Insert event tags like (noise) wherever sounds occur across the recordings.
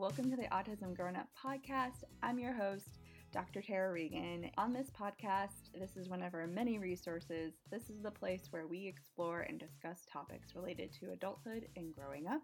welcome to the Autism Grown Up podcast. I'm your host, Dr. Tara Regan. On this podcast, this is one of our many resources. This is the place where we explore and discuss topics related to adulthood and growing up,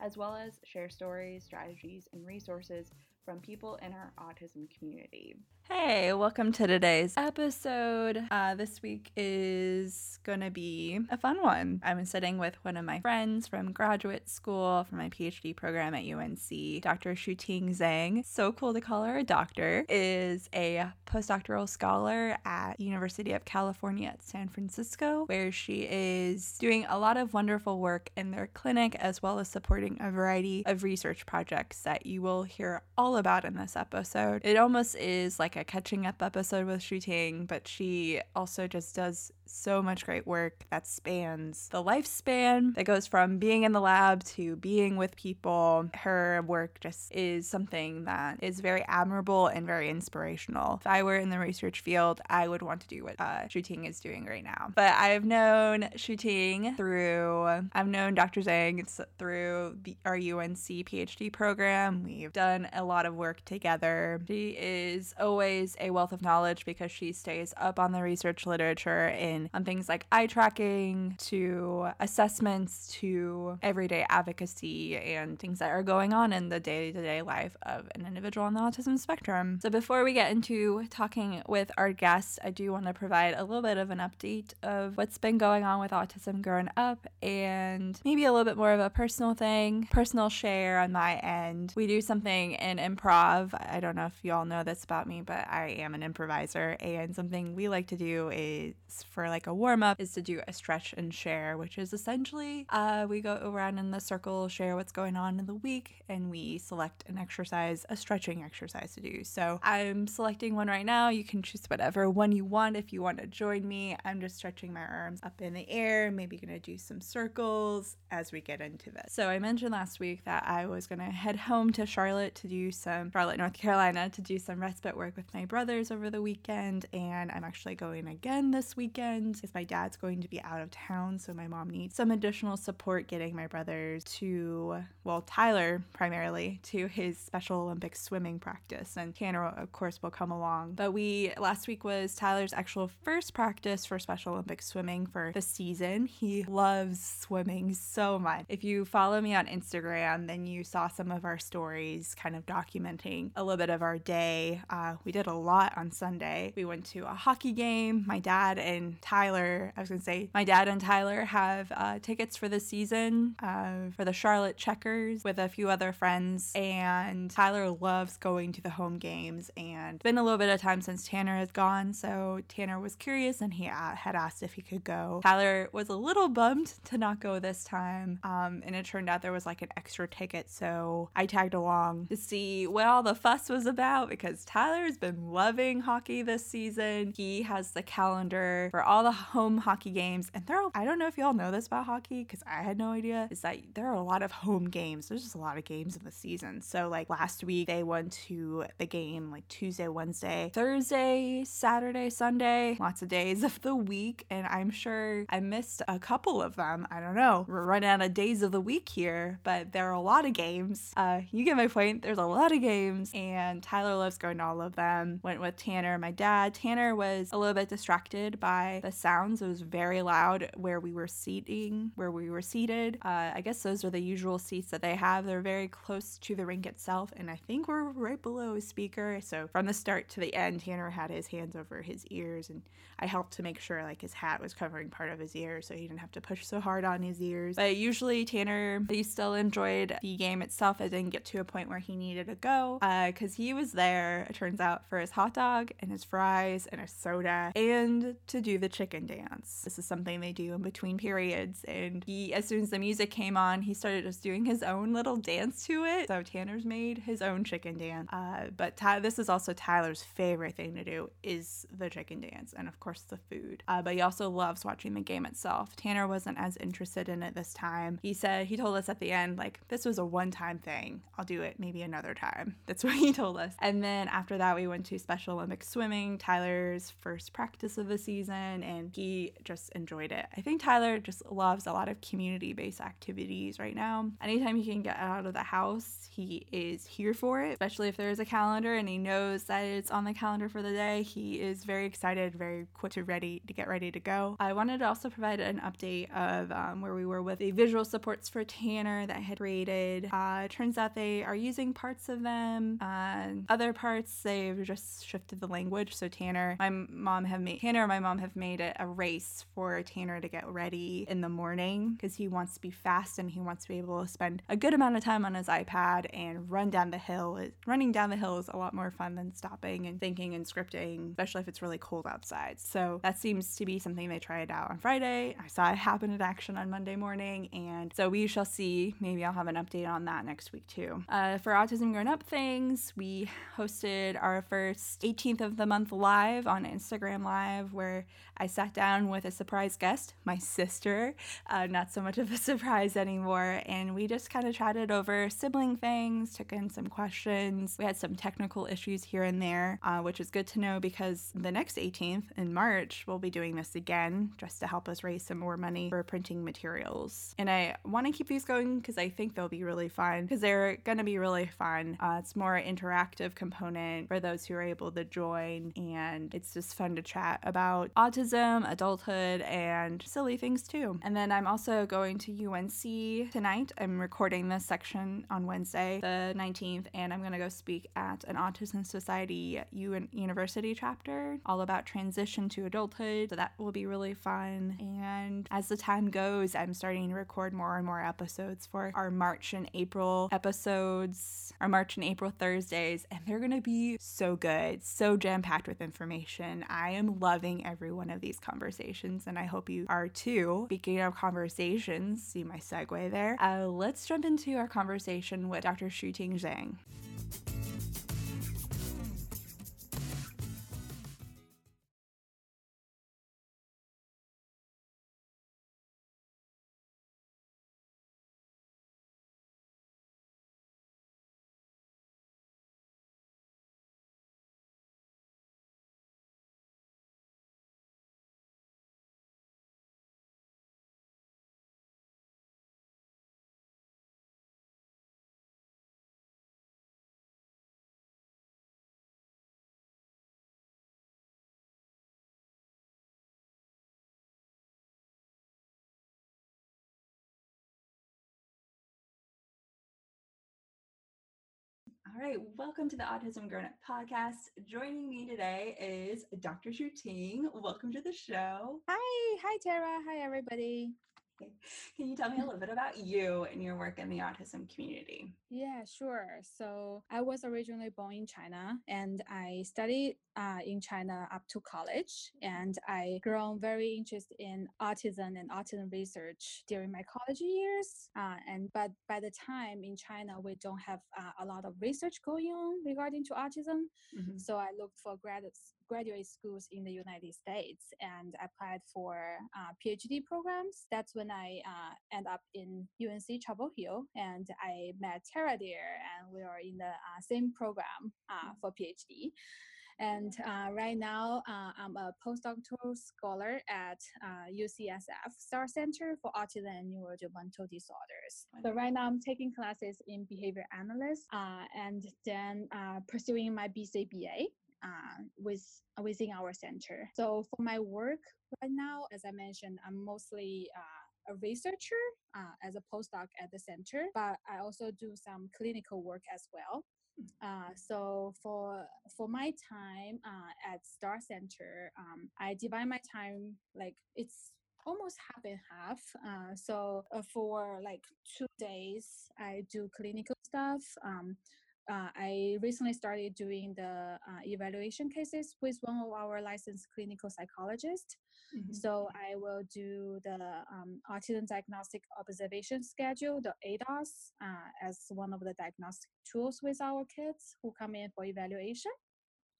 as well as share stories, strategies, and resources from people in our autism community. Hey, welcome to today's episode. Uh, this week is to be a fun one. I'm sitting with one of my friends from graduate school for my PhD program at UNC, Dr. Shuting Zheng. So cool to call her a doctor. Is a postdoctoral scholar at University of California at San Francisco, where she is doing a lot of wonderful work in their clinic as well as supporting a variety of research projects that you will hear all about in this episode. It almost is like a catching up episode with Shuting, but she also just does so much great work that spans the lifespan that goes from being in the lab to being with people. Her work just is something that is very admirable and very inspirational. If I were in the research field, I would want to do what uh, Shuting is doing right now. But I've known Shuting through, I've known Dr. Zheng through the, our UNC PhD program. We've done a lot of work together. She is always a wealth of knowledge because she stays up on the research literature and in on things like eye tracking to assessments to everyday advocacy and things that are going on in the day to day life of an individual on the autism spectrum. So, before we get into talking with our guests, I do want to provide a little bit of an update of what's been going on with autism growing up and maybe a little bit more of a personal thing, personal share on my end. We do something in improv. I don't know if you all know this about me, but I am an improviser, and something we like to do is for like a warm up is to do a stretch and share, which is essentially uh, we go around in the circle, share what's going on in the week, and we select an exercise, a stretching exercise to do. So I'm selecting one right now. You can choose whatever one you want if you want to join me. I'm just stretching my arms up in the air, maybe gonna do some circles as we get into this. So I mentioned last week that I was gonna head home to Charlotte to do some Charlotte, North Carolina to do some respite work with my brothers over the weekend, and I'm actually going again this weekend weekend because my dad's going to be out of town. So my mom needs some additional support getting my brothers to, well, Tyler primarily, to his Special Olympics swimming practice. And Tanner, of course, will come along. But we, last week was Tyler's actual first practice for Special Olympics swimming for the season. He loves swimming so much. If you follow me on Instagram, then you saw some of our stories kind of documenting a little bit of our day. Uh, we did a lot on Sunday. We went to a hockey game. My dad and Tyler, I was going to say, my dad and Tyler have uh, tickets for the season uh, for the Charlotte Checkers with a few other friends. And Tyler loves going to the home games. And it's been a little bit of time since Tanner has gone. So Tanner was curious and he had asked if he could go. Tyler was a little bummed to not go this time. Um, and it turned out there was like an extra ticket. So I tagged along to see what all the fuss was about because Tyler's been loving hockey this season. He has the calendar for all all the home hockey games. And there are, I don't know if y'all know this about hockey because I had no idea, is that there are a lot of home games. There's just a lot of games in the season. So, like last week, they went to the game like Tuesday, Wednesday, Thursday, Saturday, Sunday, lots of days of the week. And I'm sure I missed a couple of them. I don't know. We're running out of days of the week here, but there are a lot of games. Uh, you get my point. There's a lot of games, and Tyler loves going to all of them. Went with Tanner, my dad. Tanner was a little bit distracted by the sounds. It was very loud where we were seating, where we were seated. Uh, I guess those are the usual seats that they have. They're very close to the rink itself, and I think we're right below a speaker. So from the start to the end, Tanner had his hands over his ears, and I helped to make sure like his hat was covering part of his ear, so he didn't have to push so hard on his ears. But usually Tanner, he still enjoyed the game itself. It didn't get to a point where he needed to go because uh, he was there. It turns out for his hot dog and his fries and a soda, and to do the chicken dance. This is something they do in between periods. And he, as soon as the music came on, he started just doing his own little dance to it. So Tanner's made his own chicken dance. Uh, but Ty- this is also Tyler's favorite thing to do is the chicken dance, and of course the food. Uh, but he also loves watching the game itself. Tanner wasn't as interested in it this time. He said he told us at the end like this was a one-time thing. I'll do it maybe another time. (laughs) That's what he told us. And then after that, we went to Special Olympics swimming, Tyler's first practice of the season and he just enjoyed it. I think Tyler just loves a lot of community based activities right now. Anytime he can get out of the house, he is here for it, especially if there's a calendar and he knows that it's on the calendar for the day. He is very excited, very quick to ready to get ready to go. I wanted to also provide an update of um, where we were with the visual supports for Tanner that I had created. Uh, turns out they are using parts of them, uh, other parts they've just shifted the language. So Tanner, my mom have made Tanner my mom have made it a race for Tanner to get ready in the morning because he wants to be fast and he wants to be able to spend a good amount of time on his iPad and run down the hill. Running down the hill is a lot more fun than stopping and thinking and scripting, especially if it's really cold outside. So that seems to be something they tried out on Friday. I saw it happen in action on Monday morning, and so we shall see. Maybe I'll have an update on that next week too. Uh, for Autism Grown Up things, we hosted our first 18th of the month live on Instagram Live, where I sat down with a surprise guest, my sister. Uh, not so much of a (laughs) surprise anymore, and we just kind of chatted over sibling things, took in some questions. We had some technical issues here and there, uh, which is good to know because the next 18th in March, we'll be doing this again just to help us raise some more money for printing materials. And I want to keep these going because I think they'll be really fun because they're going to be really fun. Uh, it's more interactive component for those who are able to join, and it's just fun to chat about autism, adulthood, and silly things too. And then I'm also going to UNC tonight. I'm recording this section on Wednesday, the 19th, and I'm going to go speak at an Autism Society University chapter all about transition to adulthood. So that will be really fun. And as the time goes, I'm starting to record more and more episodes for our March and April episodes, our March and April Thursdays, and they're going to be so good, so jam packed with information. I am loving every one of these conversations, and I hope you are too. Speaking of conversations, see my segue there. Uh, let's jump into our conversation with Dr. Shuting Zheng. All right, welcome to the Autism Grown Up podcast. Joining me today is Dr. Shuting. Welcome to the show. Hi, hi Tara. Hi everybody. (laughs) Can you tell me a little bit about you and your work in the autism community? Yeah, sure. So I was originally born in China and I studied uh, in China up to college. And I grown very interested in autism and autism research during my college years. Uh, and but by the time in China, we don't have uh, a lot of research going on regarding to autism. Mm-hmm. So I looked for graduate graduate schools in the United States and applied for uh, PhD programs. That's when I uh, end up in UNC Chapel Hill and I met Tara there and we are in the uh, same program uh, for PhD. And uh, right now, uh, I'm a postdoctoral scholar at uh, UCSF Star Center for Autism and Neurodevelopmental Disorders. So right now, I'm taking classes in behavior analysis uh, and then uh, pursuing my BCBA. Uh, with within our center. So for my work right now, as I mentioned, I'm mostly a researcher uh, as a postdoc at the center, but I also do some clinical work as well. Uh, so for for my time uh, at Star Center, um, I divide my time like it's almost half and half. Uh, so uh, for like two days, I do clinical stuff. Um, uh, I recently started doing the uh, evaluation cases with one of our licensed clinical psychologists. Mm-hmm. So I will do the um, autism diagnostic observation schedule, the ADOS, uh, as one of the diagnostic tools with our kids who come in for evaluation.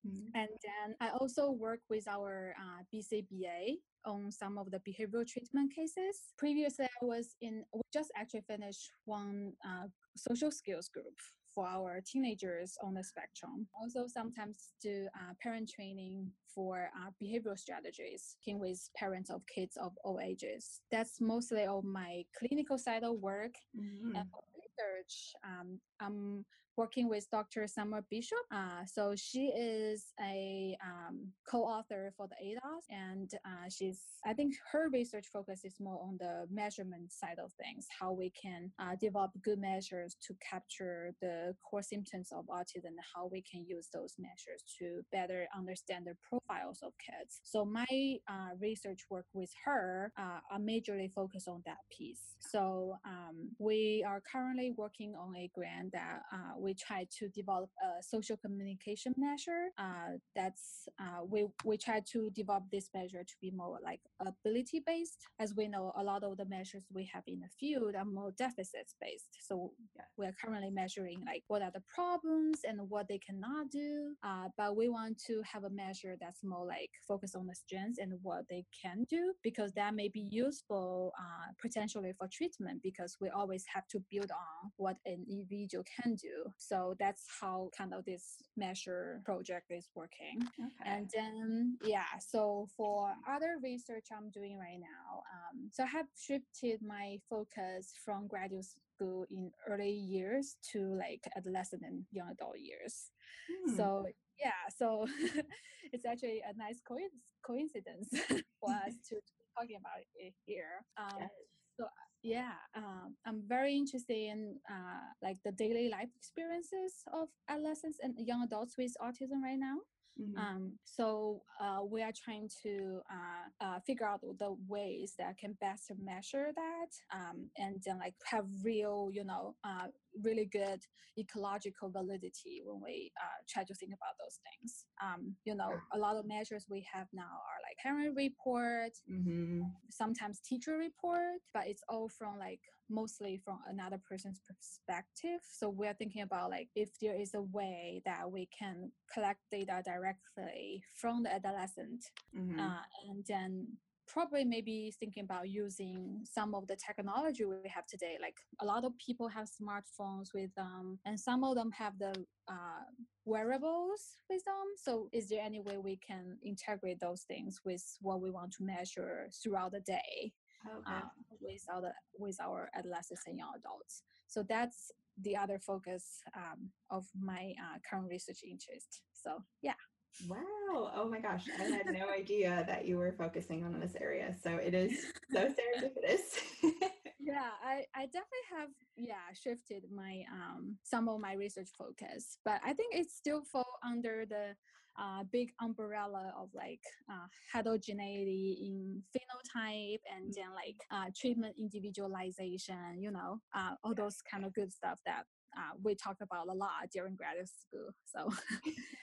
Mm-hmm. And then I also work with our uh, BCBA on some of the behavioral treatment cases. Previously, I was in, we just actually finished one uh, social skills group for our teenagers on the spectrum. Also, sometimes do uh, parent training for uh, behavioral strategies working with parents of kids of all ages. That's mostly of my clinical side of work. Mm-hmm. And for research, um, I'm working with Dr. Somer Bishop. Uh, so she is a um, co-author for the ADOS, and uh, she's I think her research focus is more on the measurement side of things, how we can uh, develop good measures to capture the core symptoms of autism, and how we can use those measures to better understand the profiles of kids. So my uh, research work with her uh, are majorly focused on that piece. So um, we are currently working on a grant that uh, we try to develop a social communication measure. Uh, that's uh, we we try to develop this measure to be more like ability based. As we know, a lot of the measures we have in the field are more deficits based. So yeah. we are currently measuring like what are the problems and what they cannot do. Uh, but we want to have a measure that's more like focus on the strengths and what they can do because that may be useful uh, potentially for treatment because we always have to build on what an individual can do. So that's how kind of this measure project is working. Okay. And then, yeah, so for other research I'm doing right now, um, so I have shifted my focus from graduate school in early years to like adolescent and young adult years. Hmm. So yeah, so (laughs) it's actually a nice coincidence (laughs) for us to, (laughs) to be talking about it here. Um, yes. So yeah um, i'm very interested in uh, like the daily life experiences of adolescents and young adults with autism right now Mm-hmm. Um, so uh, we are trying to uh, uh, figure out the ways that can best measure that um, and then like have real, you know, uh, really good ecological validity when we uh, try to think about those things. Um, you know, a lot of measures we have now are like parent report, mm-hmm. sometimes teacher report, but it's all from like mostly from another person's perspective. So we're thinking about like if there is a way that we can collect data directly from the adolescent mm-hmm. uh, and then probably maybe thinking about using some of the technology we have today like a lot of people have smartphones with them and some of them have the uh, wearables with them so is there any way we can integrate those things with what we want to measure throughout the day okay. um, with our with our adolescents and young adults. So that's the other focus um, of my uh, current research interest. So yeah. Wow. Oh my gosh. I had no idea that you were focusing on this area. So it is so serendipitous. (laughs) yeah, I, I definitely have yeah shifted my um some of my research focus, but I think it still fall under the uh, big umbrella of like uh, heterogeneity in phenotype and then like uh, treatment individualization, you know, uh, all those kind of good stuff that uh, we talked about a lot during graduate school. So,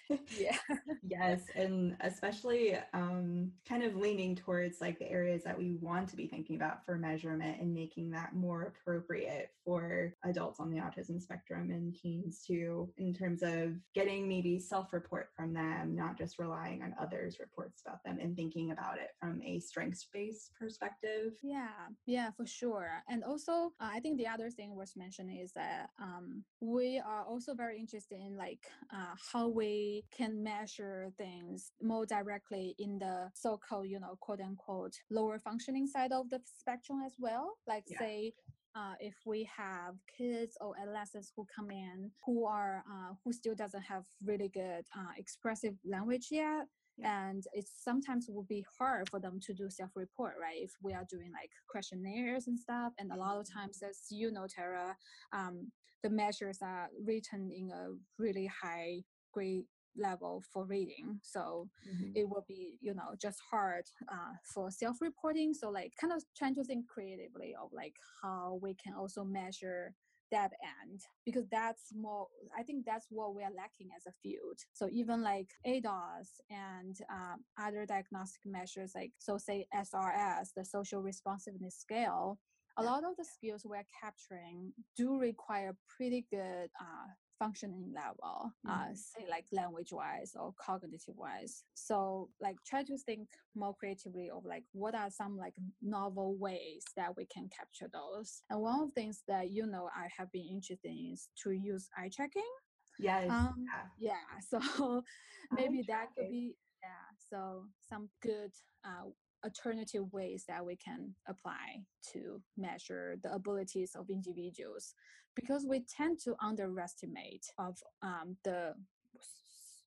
(laughs) (laughs) yeah. yes. And especially um, kind of leaning towards like the areas that we want to be thinking about for measurement and making that more appropriate for adults on the autism spectrum and teens too, in terms of getting maybe self report from them, not just relying on others' reports about them and thinking about it from a strengths based perspective. Yeah. Yeah, for sure. And also, uh, I think the other thing worth mentioning is that um, we are also very interested in like uh, how we can measure things more directly in the so-called you know quote unquote lower functioning side of the spectrum as well like yeah. say uh, if we have kids or adolescents who come in who are uh, who still doesn't have really good uh, expressive language yet yeah. and it sometimes will be hard for them to do self-report right if we are doing like questionnaires and stuff and a lot of times as you know tara um, the measures are written in a really high grade level for reading so mm-hmm. it will be you know just hard uh, for self-reporting so like kind of trying to think creatively of like how we can also measure that end because that's more i think that's what we are lacking as a field. So even like ados and um, other diagnostic measures like so say srs the social responsiveness scale a lot of the skills we're capturing do require pretty good uh, functioning level, uh, Mhm. say like language wise or cognitive wise. So like try to think more creatively of like what are some like novel ways that we can capture those. And one of the things that you know I have been interested in is to use eye tracking. Yes. Um, yeah. yeah, (laughs) so maybe that could be yeah. So some good uh, alternative ways that we can apply to measure the abilities of individuals, because we tend to underestimate of um, the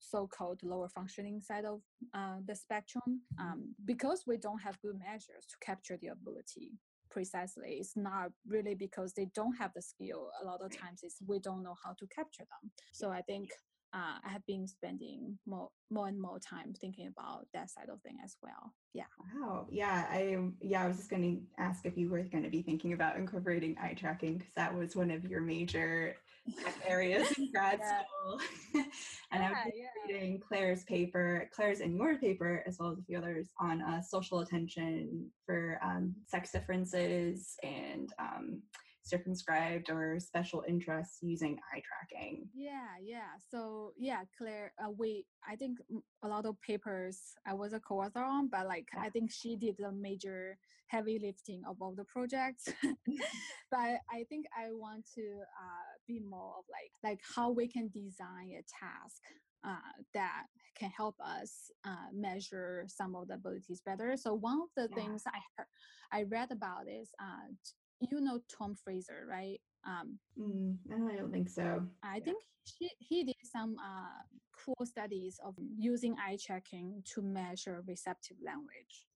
so-called lower functioning side of uh, the spectrum Mhm. um, because we don't have good measures to capture the ability precisely. It's not really because they don't have the skill. A lot of times it's we don't know how to capture them. So i think uh, i have been spending more more and more time thinking about that side of thing as well yeah Wow. Yeah. I yeah. I was just going to ask if you were going to be thinking about incorporating eye tracking because that was one of your major (laughs) areas in grad Yeah. school. (laughs) and I was yeah. reading Claire's paper, Claire's and your paper, as well as a few others on uh, social attention for um, sex differences and um, circumscribed or special interests using eye tracking. Yeah, yeah. So yeah, Claire, uh, we I think a lot of papers I was a co-author on, but like Yeah. I think she did the major heavy lifting of all the projects. (laughs) but I, think I want to uh, be more of like like how we can design a task uh, that can help us uh, measure some of the abilities better. So one of the Yeah. things I heard, I read about is uh, you know Tom Fraser, right? Um, Mm, no, I don't think so. I Yeah. think he, he did some uh, cool studies of using eye tracking to measure receptive language.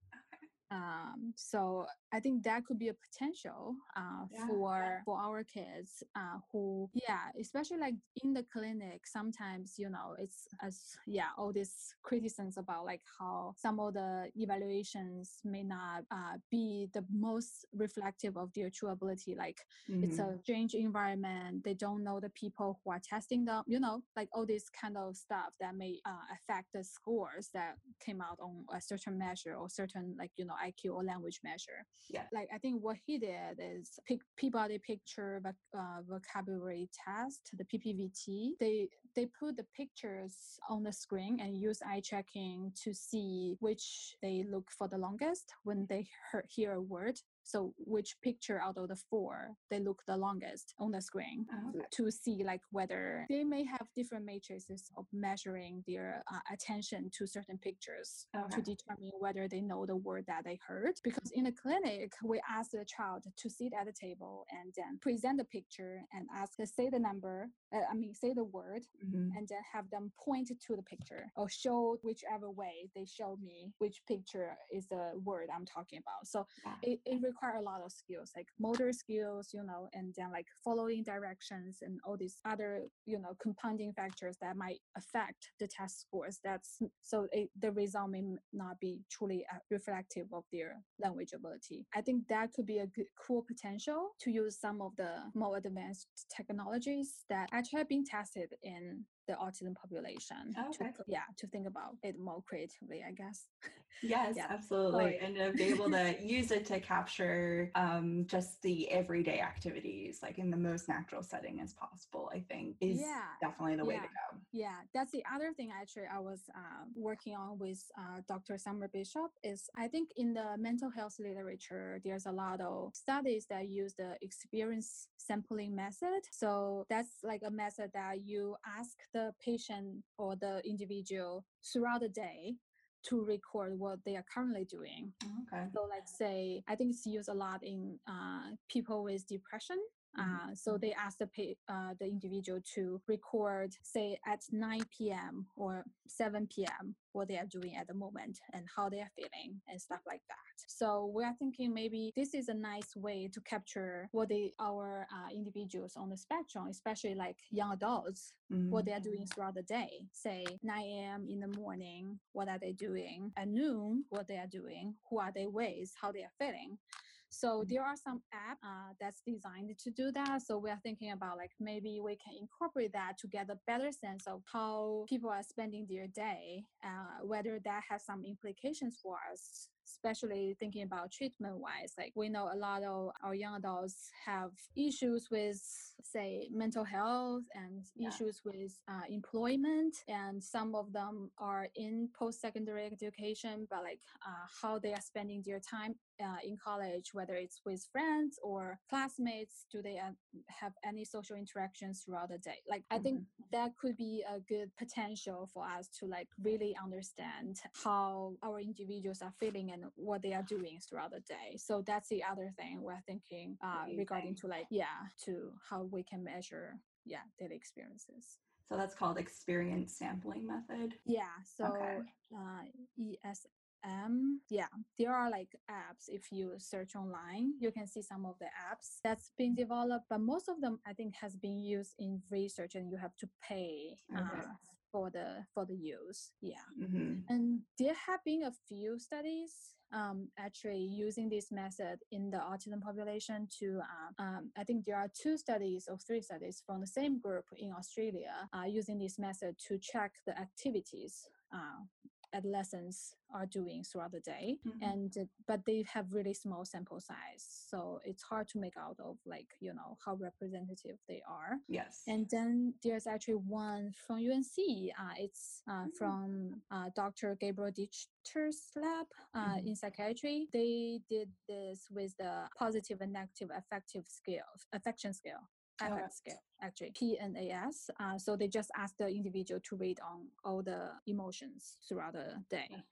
Um, so I think that could be a potential uh, Yeah. for for our kids uh, who, yeah, especially like in the clinic. Sometimes you know it's as yeah all these criticisms about like how some of the evaluations may not uh, be the most reflective of their true ability. Like it's Mhm. a strange environment they don't know the people who are testing them you know like all this kind of stuff that may uh, affect the scores that came out on a certain measure or certain like you know iq or language measure. Yeah. like i think what he did is pick peabody picture uh, vocabulary test the ppvt they they put the pictures on the screen and use eye tracking to see which they look for the longest when they hear, hear a word so which picture out of the four they look the longest on the screen okay. to see like whether they may have different matrices of measuring their uh, attention to certain pictures Okay. to determine whether they know the word that they heard because in the clinic we ask the child to sit at the table and then present the picture and ask to say the number uh, i mean say the word Mhm. and then have them point to the picture or show whichever way they show me which picture is the word I'm talking about. So Yeah. it, it requires a lot of skills like motor skills, you know, and then like following directions and all these other, you know, compounding factors that might affect the test scores. That's so it, the result may not be truly uh, reflective of their language ability. I think that could be a good, cool potential to use some of the more advanced technologies that actually have been tested in the autism population to, Okay. put- yeah to think about it more creatively i guess (laughs) Yes, Yeah. absolutely. And to be able to (laughs) use it to capture um, just the everyday activities, like in the most natural setting as possible, I think is Yeah, definitely the way to go. yeah that's the other thing actually i was uh, working on with uh, dr somer bishop is i think in the mental health literature there's a lot of studies that use the experience sampling method so that's like a method that you ask the patient or the individual throughout the day to record what they are currently doing Okay. So, like, say, I think it's used a lot in uh, people with depression. Mhm. Uh, so they ask the pa- uh, the individual to record, say, at 9 p.m. or 7 p.m. what they are doing at the moment and how they are feeling and stuff like that. So we are thinking maybe this is a nice way to capture what they our uh, individuals on the spectrum, especially like young adults, what Mhm. they are doing throughout the day. Say 9 a.m. in the morning, what are they doing? At noon, what they are doing? Who are they with? How they are feeling? So Mm. there are some app uh, that's designed to do that. So we are thinking about like maybe we can incorporate that to get a better sense of how people are spending their day, uh, whether that has some implications for us especially thinking about treatment wise. Like we know a lot of our young adults have issues with, say, mental health and Yeah. issues with uh, employment, and some of them are in post secondary education, but like uh, how they are spending their time uh, in college, whether it's with friends or classmates, do they uh, have any social interactions throughout the day? Like, I think that could be a good potential for us to like really understand how our individuals are feeling and what they are doing throughout the day. So that's the other thing we're thinking uh, regarding to like, yeah, to how we can measure, yeah, daily experiences. So that's called experience sampling method. Yeah. So Okay. uh, ESM, yeah, there are like apps. If you search online, you can see some of the apps that's been developed, but most of them I think has been used in research, and you have to pay uh, Okay. For the for the use. Yeah. hmm And there have been a few studies um, actually using this method in the autism population to, um, um, I think there are two studies or three studies from the same group in Australia uh, using this method to check the activities uh, adolescents are doing throughout the day. Mhm. And, uh, but they have really small sample size. So it's hard to make out of like, you know, how representative they are. Yes. And then there's actually one from UNC. Uh, it's uh, Mm. from uh, Dr. Gabriel Dichter's lab uh, Mhm. in psychiatry. They did this with the positive and negative affective scale, affection scale. Right. scale, actually, PNAS. Uh, so they just ask the individual to read on all the emotions throughout the day Okay.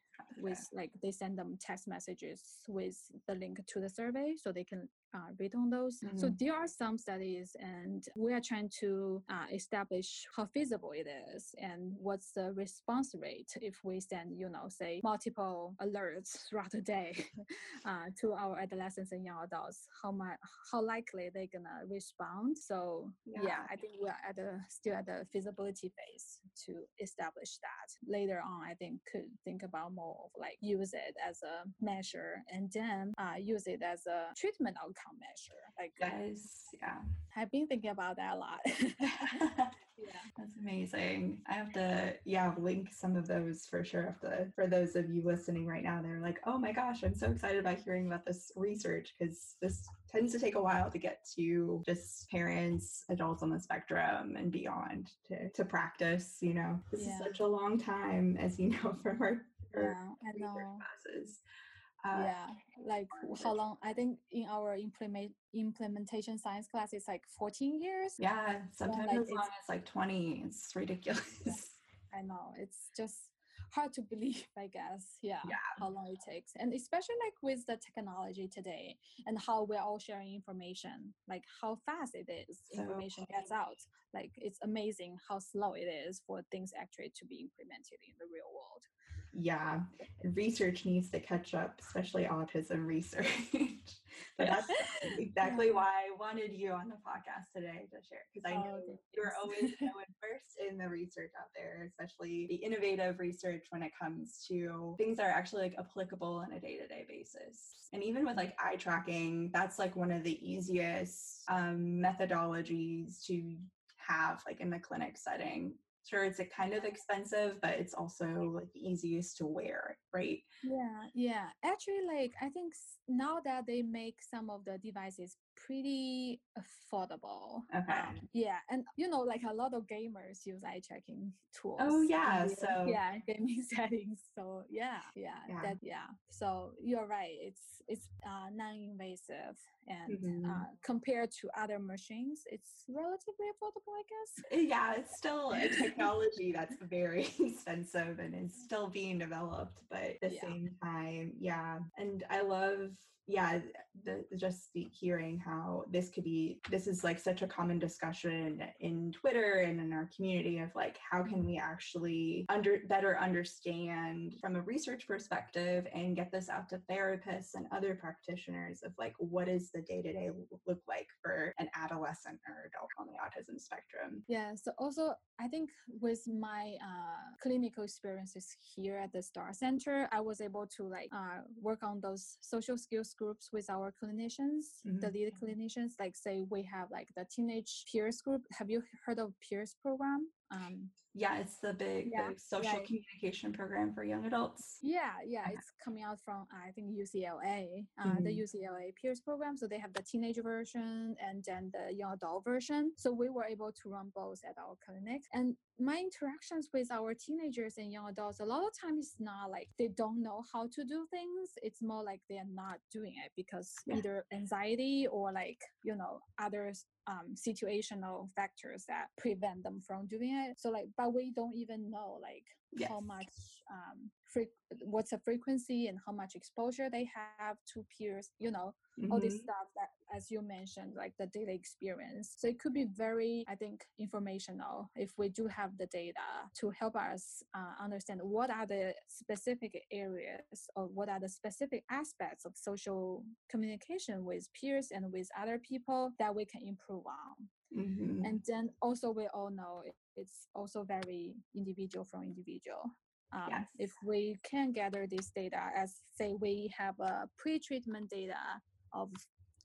with like they send them text messages with the link to the survey so they can uh, read on those so Mhm. there are some studies and we are trying to uh, establish how feasible it is and what's the response rate if we send you know say multiple alerts throughout the day (laughs) uh, to our adolescents and young adults how much how likely they're gonna respond so yeah, Yeah. i think we're at the still at the feasibility phase to establish that later on i think could think about more of like use it as a measure and then uh, use it as a treatment outcome measure like Guys, yeah. i've been thinking about that a lot (laughs) (laughs) yeah That's amazing. I have to, yeah, link some of those for sure. For those of you listening right now, they're like, oh my gosh, I'm so excited about hearing about this research because this tends to take a while to get to just parents, adults on the spectrum, and beyond to, to practice. You know, this Yeah. is such a long time, as you know (laughs) from our, our yeah classes. Uh, yeah like how long i think in our implement implementation science class it's like 14 years Yeah, sometimes like as long it's- as like 20. It's ridiculous. (laughs) I know it's just hard to believe, I guess. Yeah, Yeah. how long it takes, and especially like with the technology today and how we're all sharing information, like how fast it is, So information gets out. Like it's amazing how slow it is for things actually to be implemented in the real world. Yeah research needs to catch up especially autism research. (laughs) But that's exactly why i wanted you on the podcast today to share because i Oh, know okay, you're always (laughs) so immersed in the research out there especially the innovative research when it comes to things that are actually like applicable on a day-to-day basis. And even with like eye tracking that's like one of the easiest um, methodologies to have like in the clinic setting sure it's a kind of expensive but it's also like the easiest to wear right Yeah, yeah. Actually, like I think now that they make some of the devices pretty affordable. Okay. um, yeah, and you know, like a lot of gamers use eye tracking tools. Oh, yeah, so- yeah, (laughs) gaming settings. So yeah, yeah, Yeah. that yeah. So you're right. It's it's uh, non-invasive, and Mhm. uh, compared to other machines, it's relatively affordable, I guess. yeah it's still a (laughs) technology that's very (laughs) expensive and is still being developed but at the Yeah. same time yeah and i love yeah the, just hearing how this could be this is like such a common discussion in twitter and in our community of like how can we actually under better understand from a research perspective and get this out to therapists and other practitioners of like what does the day-to-day look like for an adolescent or adult on the autism spectrum Yeah. So also, I think with my uh, clinical experiences here at the Star Center, I was able to like uh, work on those social skills groups with our clinicians, the Mhm. lead clinicians. Like, say we have like the teenage peers group. Have you heard of peers program? Um, Yeah, it's the big, Yeah, big social right. communication program for young adults. Yeah, yeah, it's coming out from I think UCLA, uh, the Mhm. UCLA Peers program. So they have the teenage version and then the young adult version. So we were able to run both at our clinic. And my interactions with our teenagers and young adults, a lot of times it's not like they don't know how to do things. It's more like they're not doing it because Yeah. either anxiety or like you know other um, situational factors that prevent them from doing it. So like, but we don't even know like how much um fre- what's the frequency and how much exposure they have to peers you know all this Mhm. stuff that as you mentioned like the daily experience. So it could be very i think informational if we do have the data to help us uh, understand what are the specific areas or what are the specific aspects of social communication with peers and with other people that we can improve on Mhm. and then also we all know it- it's also very individual from individual um, Yes. if we can gather this data as say we have a pre-treatment data of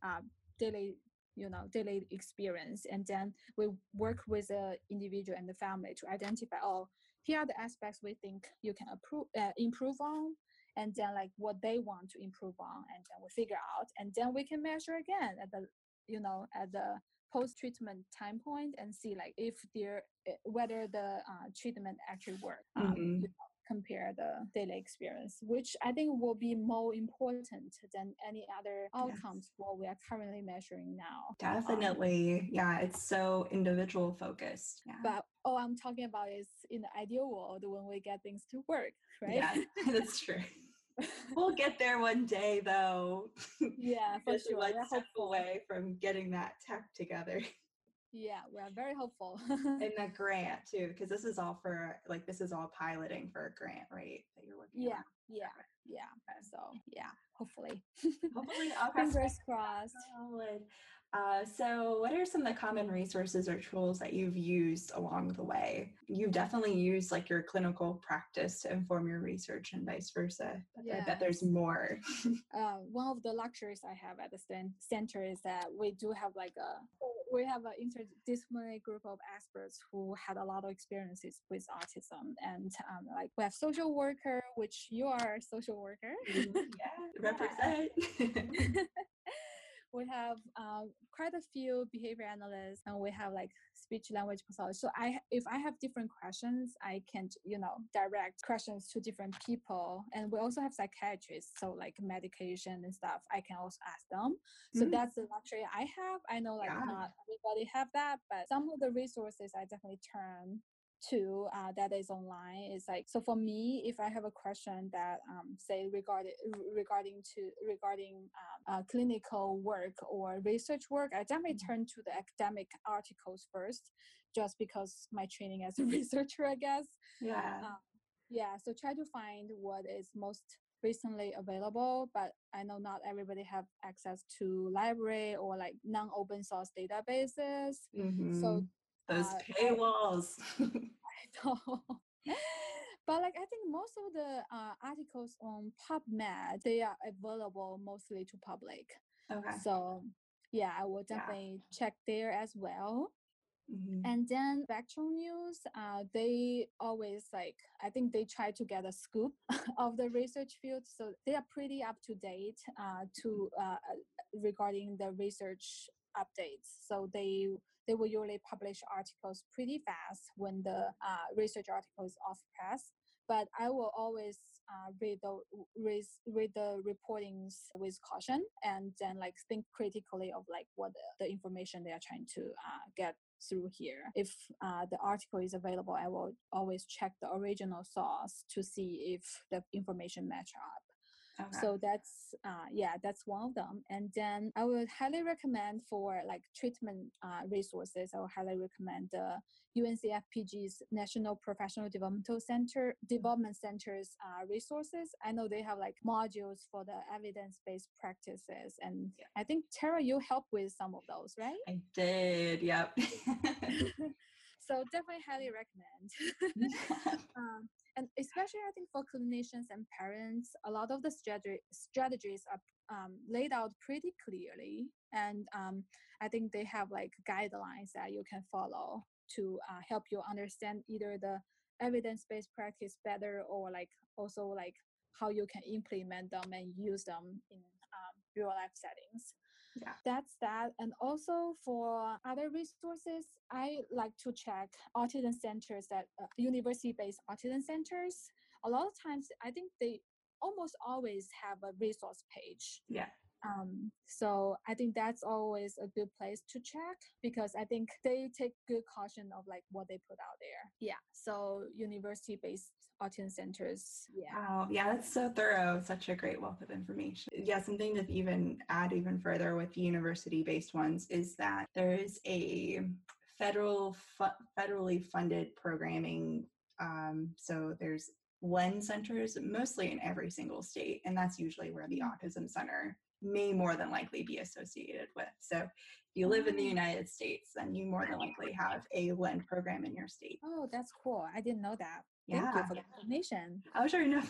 uh, daily you know daily experience and then we work with the individual and the family to identify oh here are the aspects we think you can approve, uh, improve on and then like what they want to improve on and then we figure out and then we can measure again at the you know at the post treatment time point and see like if there eh, whether the uh, treatment actually work um, Mhm. you know, compare the daily experience which i think will be more important than any other outcomes what we are currently measuring now Um, Definitely. Yeah, it's so individual focused. Yeah. but all i'm talking about is in the ideal world when we get things to work right Yeah, (laughs) that's true. We'll (laughs) get there one day though. yeah (laughs) for sure one we're step hopeful away from getting that tech together. (laughs) yeah we are very hopeful and the grant too, because this is all for like this is all piloting for a grant, right? That you're working yeah on. yeah yeah so yeah hopefully Hopefully, I'll cross my fingers crossed Solid. Uh, so, what are some of the common resources or tools that you've used along the way? You've definitely used like your clinical practice to inform your research and vice versa. But I bet there's more. (laughs) uh, one of the luxuries I have at the cen- center is that we do have like a we have an interdisciplinary group of experts who had a lot of experiences with autism, and um, like we have social worker, which you are a social worker. (laughs) yeah, represent. (laughs) we have uh, quite a few behavior analysts and we have like speech language pathology so i if i have different questions i can you know direct questions to different people and we also have psychiatrists so like medication and stuff i can also ask them so Mm. that's the luxury i have i know like Yeah. not everybody have that but some of the resources i definitely turn to uh, that is online is like so for me if i have a question that um, say regarding regarding to regarding um, uh, clinical work or research work i definitely Mhm. turn to the academic articles first just because my training as a (laughs) researcher i guess yeah. uh, yeah so try to find what is most recently available but i know not everybody have access to library or like non-open source databases so Mhm. Those uh, paywalls. (laughs) (laughs) I know. but like I think most of the uh, articles on PubMed they are available mostly to public. okay. So yeah, I will Yeah. definitely check there as well. Mhm. And then Spectrum News, uh, they always like I think they try to get a scoop (laughs) of the research field, so they are pretty up to date uh, to uh, regarding the research updates. So they they will usually publish articles pretty fast when the uh, research article is off press. But I will always uh, read the read, read the reportings with caution and then like think critically of like what the, the information they are trying to uh, get through here. If uh, the article is available, I will always check the original source to see if the information match up. Okay. So that's uh, yeah, that's one of them. And then I would highly recommend for like treatment uh, resources. I would highly recommend the UNCFPG's National Professional Developmental Center Development Center's uh, resources. I know they have like modules for the evidence-based practices, and Yeah. I think Tara, you helped with some of those, right? I did. Yep. (laughs) (laughs) (laughs) so definitely highly recommend. (laughs) (laughs) um, and especially I think for clinicians and parents, a lot of the strategy, strategies are um, laid out pretty clearly, and um, I think they have like guidelines that you can follow to uh, help you understand either the evidence-based practice better or like also like how you can implement them and use them in um, real life settings yeah. that's that and also for other resources i like to check autism centers that uh, university based autism centers. A lot of times i think they almost always have a resource page. Yeah um, so I think that's always a good place to check because I think they take good caution of like what they put out there. Yeah. So university based autism centers. Yeah. Wow. Yeah, that's so thorough. Such a great wealth of information. Yeah, something to even add even further with the university based ones is that there is a federal fu- federally funded programming. Um, so there's LEND centers mostly in every single state, and that's usually where the Mm-hmm. autism center may more than likely be associated with. So if you live in the Oh. United States, then you more than likely have a LEND program in your state. Oh, that's cool. I didn't know that. Thank you Yeah. for the information. Oh, sure, no.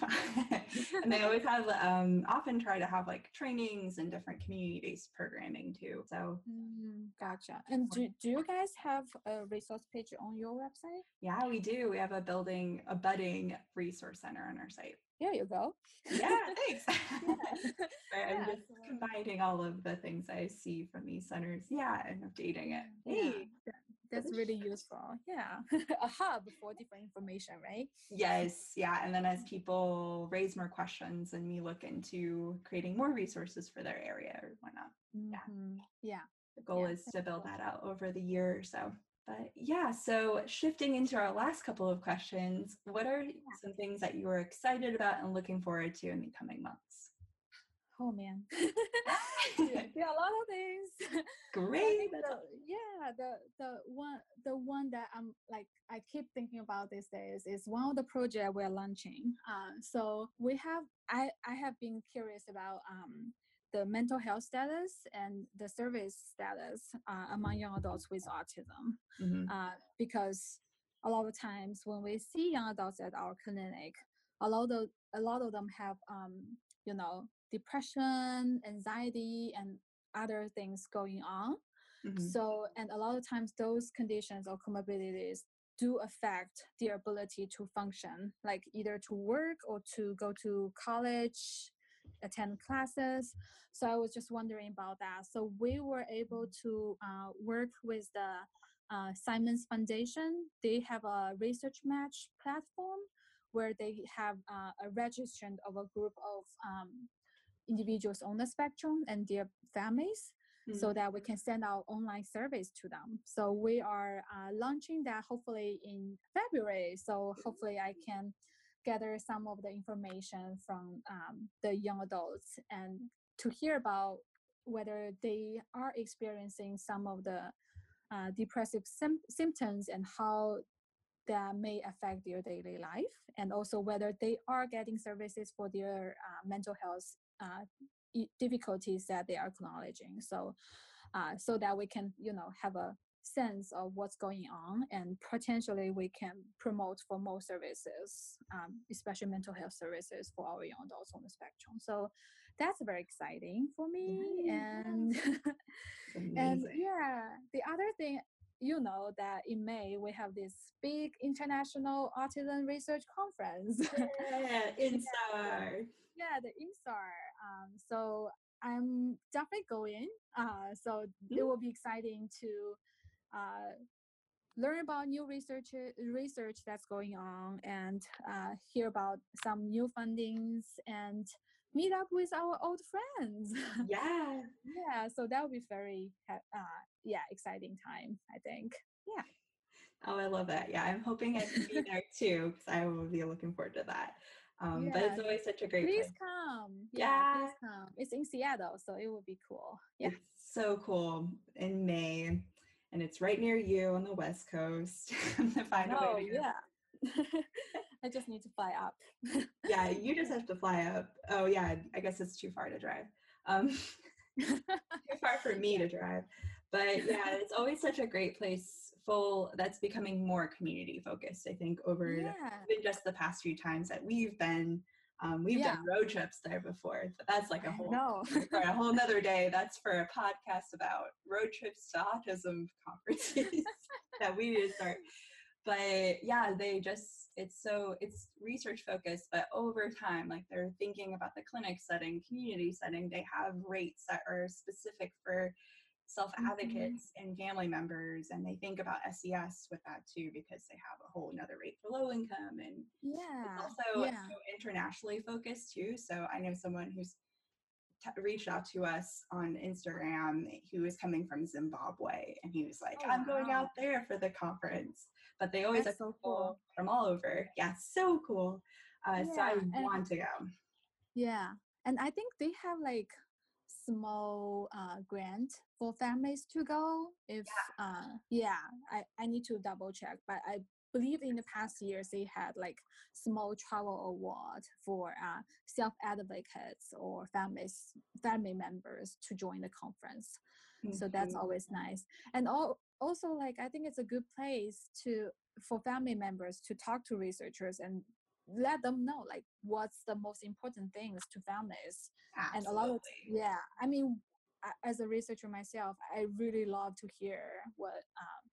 and they always (laughs) have, um, often try to have like trainings and different community-based programming too. So Mm, gotcha. And do, do you guys have a resource page on your website? yeah, we do. We have a building, a budding resource center on our site. There you go. Yeah, (laughs) thanks. Yeah. (laughs) I'm Yeah, just so- combining all of the things I see from these centers. Yeah, and updating it. Yeah, Hey, that- that's really useful. Yeah. (laughs) a hub for different information, right? Yes, yeah. And then as people raise more questions and we look into creating more resources for their area or whatnot. Yeah. Mhm. Yeah. the goal Yeah, is to build that out over the year or so. But yeah, so shifting into our last couple of questions, what are some things that you are excited about and looking forward to in the coming months? Oh man. yeah, there are a lot of things. (laughs) Great. the, yeah, the the one the one that I'm like I keep thinking about these days is one of the project we're launching. Uh, so we have I I have been curious about um the mental health status and the service status uh, among young adults with autism Mhm. uh, because a lot of times when we see young adults at our clinic, a lot of a lot of them have um, you know depression, anxiety, and other things going on. Mhm. So, and a lot of times those conditions or comorbidities do affect their ability to function, like either to work or to go to college, attend classes. So I was just wondering about that. So we were able to uh, work with the uh, Simons Foundation. They have a research match platform where they have uh, a registration of a group of um, individuals on the spectrum and their families so Mhm. that we can send out online surveys to them. So we are uh, launching that hopefully in February. So hopefully I can gather some of the information from um, the young adults and to hear about whether they are experiencing some of the uh, depressive sym- symptoms and how that may affect their daily life and also whether they are getting services for their uh, mental health uh, difficulties that they are acknowledging. So uh, so that we can you know have a sense of what's going on and potentially we can promote for more services um, especially mental health services for our young adults on the spectrum. So that's very exciting for me and (laughs) and yeah the other thing you know that in may we have this big international autism research conference. Yeah, (laughs) INSAR. yeah the INSAR um, so i'm definitely going uh, so it will be exciting to uh, learn about new research research that's going on and uh, hear about some new fundings and meet up with our old friends (laughs) Yeah. yeah so that will be very uh, yeah exciting time i think yeah Oh, I love that. Yeah, I'm hoping I can be (laughs) there too because I will be looking forward to that. Um, But it's always such a great please place. come yeah, Yeah. please come it's in seattle so it will be cool yeah It's so cool in May, and it's right near you on the West Coast. (laughs) to find a oh way to go. yeah (laughs) i just need to fly up yeah, (laughs) you just have to fly up. Oh yeah, I guess it's too far to drive. Um, too far for me to drive. But yeah, it's always such a great place full that's becoming more community focused i think over Yeah. even just the past few times that we've been um, we've Yeah. done road trips there before but that's like a whole No. (laughs) a whole nother day that's for a podcast about road trips to autism (laughs) conferences (laughs) that we need to start but yeah they just it's so it's research focused but over time like they're thinking about the clinic setting community setting they have rates that are specific for self advocates and family members and they think about ses with that too because they have a whole another rate for low income and Yeah. it's also yeah. so internationally focused too. So I know someone who's t- reached out to us on Instagram who is coming from Zimbabwe, and he was like, Oh, "I'm going out there for the conference." But they always That's have so cool. from all over. Yeah, so cool. Uh, so I want to go. Yeah, and I think they have like small uh, grant for families to go. If yeah, uh, yeah I, I need to double check, but I believe in the past years they had like small travel award for uh, self advocates or families family members to join the conference. So that's Mhm. always nice, and all, also like I think it's a good place to for family members to talk to researchers and let them know like what's the most important things to families and a lot of yeah i mean as a researcher myself i really love to hear what um,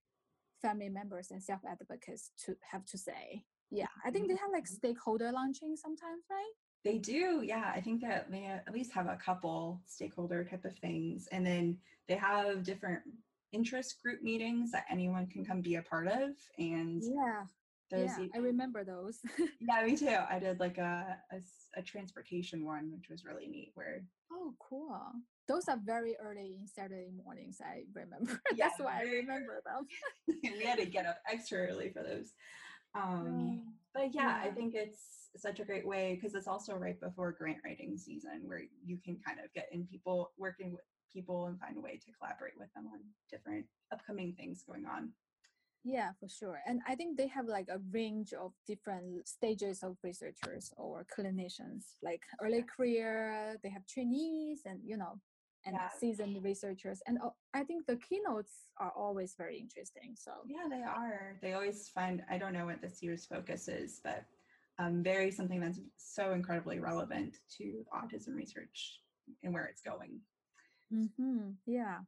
family members and self advocates to have to say yeah i think they have like stakeholder launching sometimes right They do, yeah. I think that they at least have a couple stakeholder type of things, and then they have different interest group meetings that anyone can come be a part of. And yeah there's yeah i remember those (laughs) yeah, me too. I did like a a transportation one, which was really neat. Where oh cool those are very early in saturday mornings i remember (laughs) Yeah, that's why i remember them (laughs) we had to get up extra early for those. Um, but yeah, I think it's such a great way because it's also right before grant writing season where you can kind of get in people working with people and find a way to collaborate with them on different upcoming things going on. Yeah, for sure. And I think they have like a range of different stages of researchers or clinicians, like early career, they have trainees and, you know, and Yeah. seasoned researchers. And uh, I think the keynotes are always very interesting. So, Yeah, they are. They always find, I don't know what this year's focus is, but um, very something that's so incredibly relevant to autism research and where it's going. hmm yeah,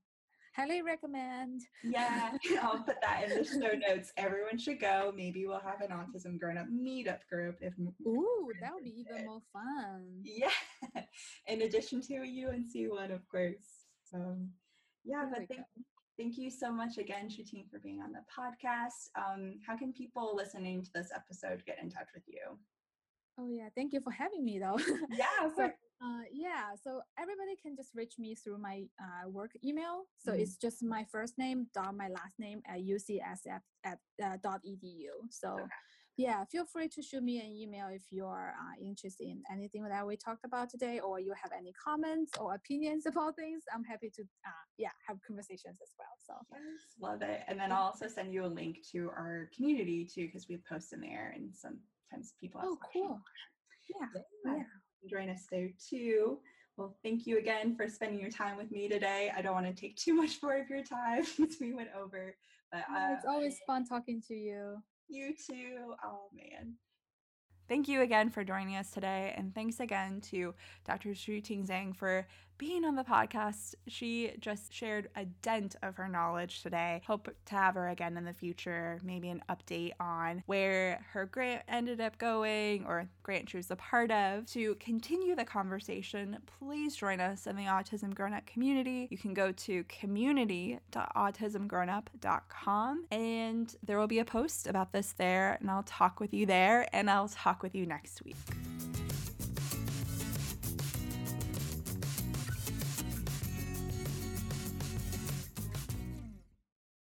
highly recommend. Yeah, (laughs) I'll put that in the show (laughs) notes. Everyone should go. Maybe we'll have an autism grown up meetup group if Ooh, that would be even more fun. yeah. (laughs) In addition to a UNC one, of course. Um, yeah, There but thank, thank you so much again, Shuting, for being on the podcast. Um, how can people listening to this episode get in touch with you? Oh, yeah. Thank you for having me, though. Yeah, so. Uh, yeah so everybody can just reach me through my uh, work email so Mhm. it's just my first name dot my last name at ucsf at uh, dot edu so Okay. yeah feel free to shoot me an email if you're uh, interested in anything that we talked about today or you have any comments or opinions (laughs) about things i'm happy to uh, yeah have conversations as well so Yes, love it. And then I'll also send you a link to our community too, because we post in there and sometimes people ask oh questions. cool yeah Yeah. yeah Join us there too. Well, thank you again for spending your time with me today. I don't want to take too much more of your time (laughs) since we went over, but Uh, uh, it's always fun talking to you you too. Oh man. Thank you again for joining us today, and thanks again to Dr. Shuting Zheng for being on the podcast. She just shared a dent of her knowledge today. Hope to have her again in the future, maybe an update on where her grant ended up going or grant she was a part of. To continue the conversation, please join us in the Autism Grown Up community. You can go to community.autismgrownup.com and there will be a post about this there, and I'll talk with you there, and I'll talk with you next week.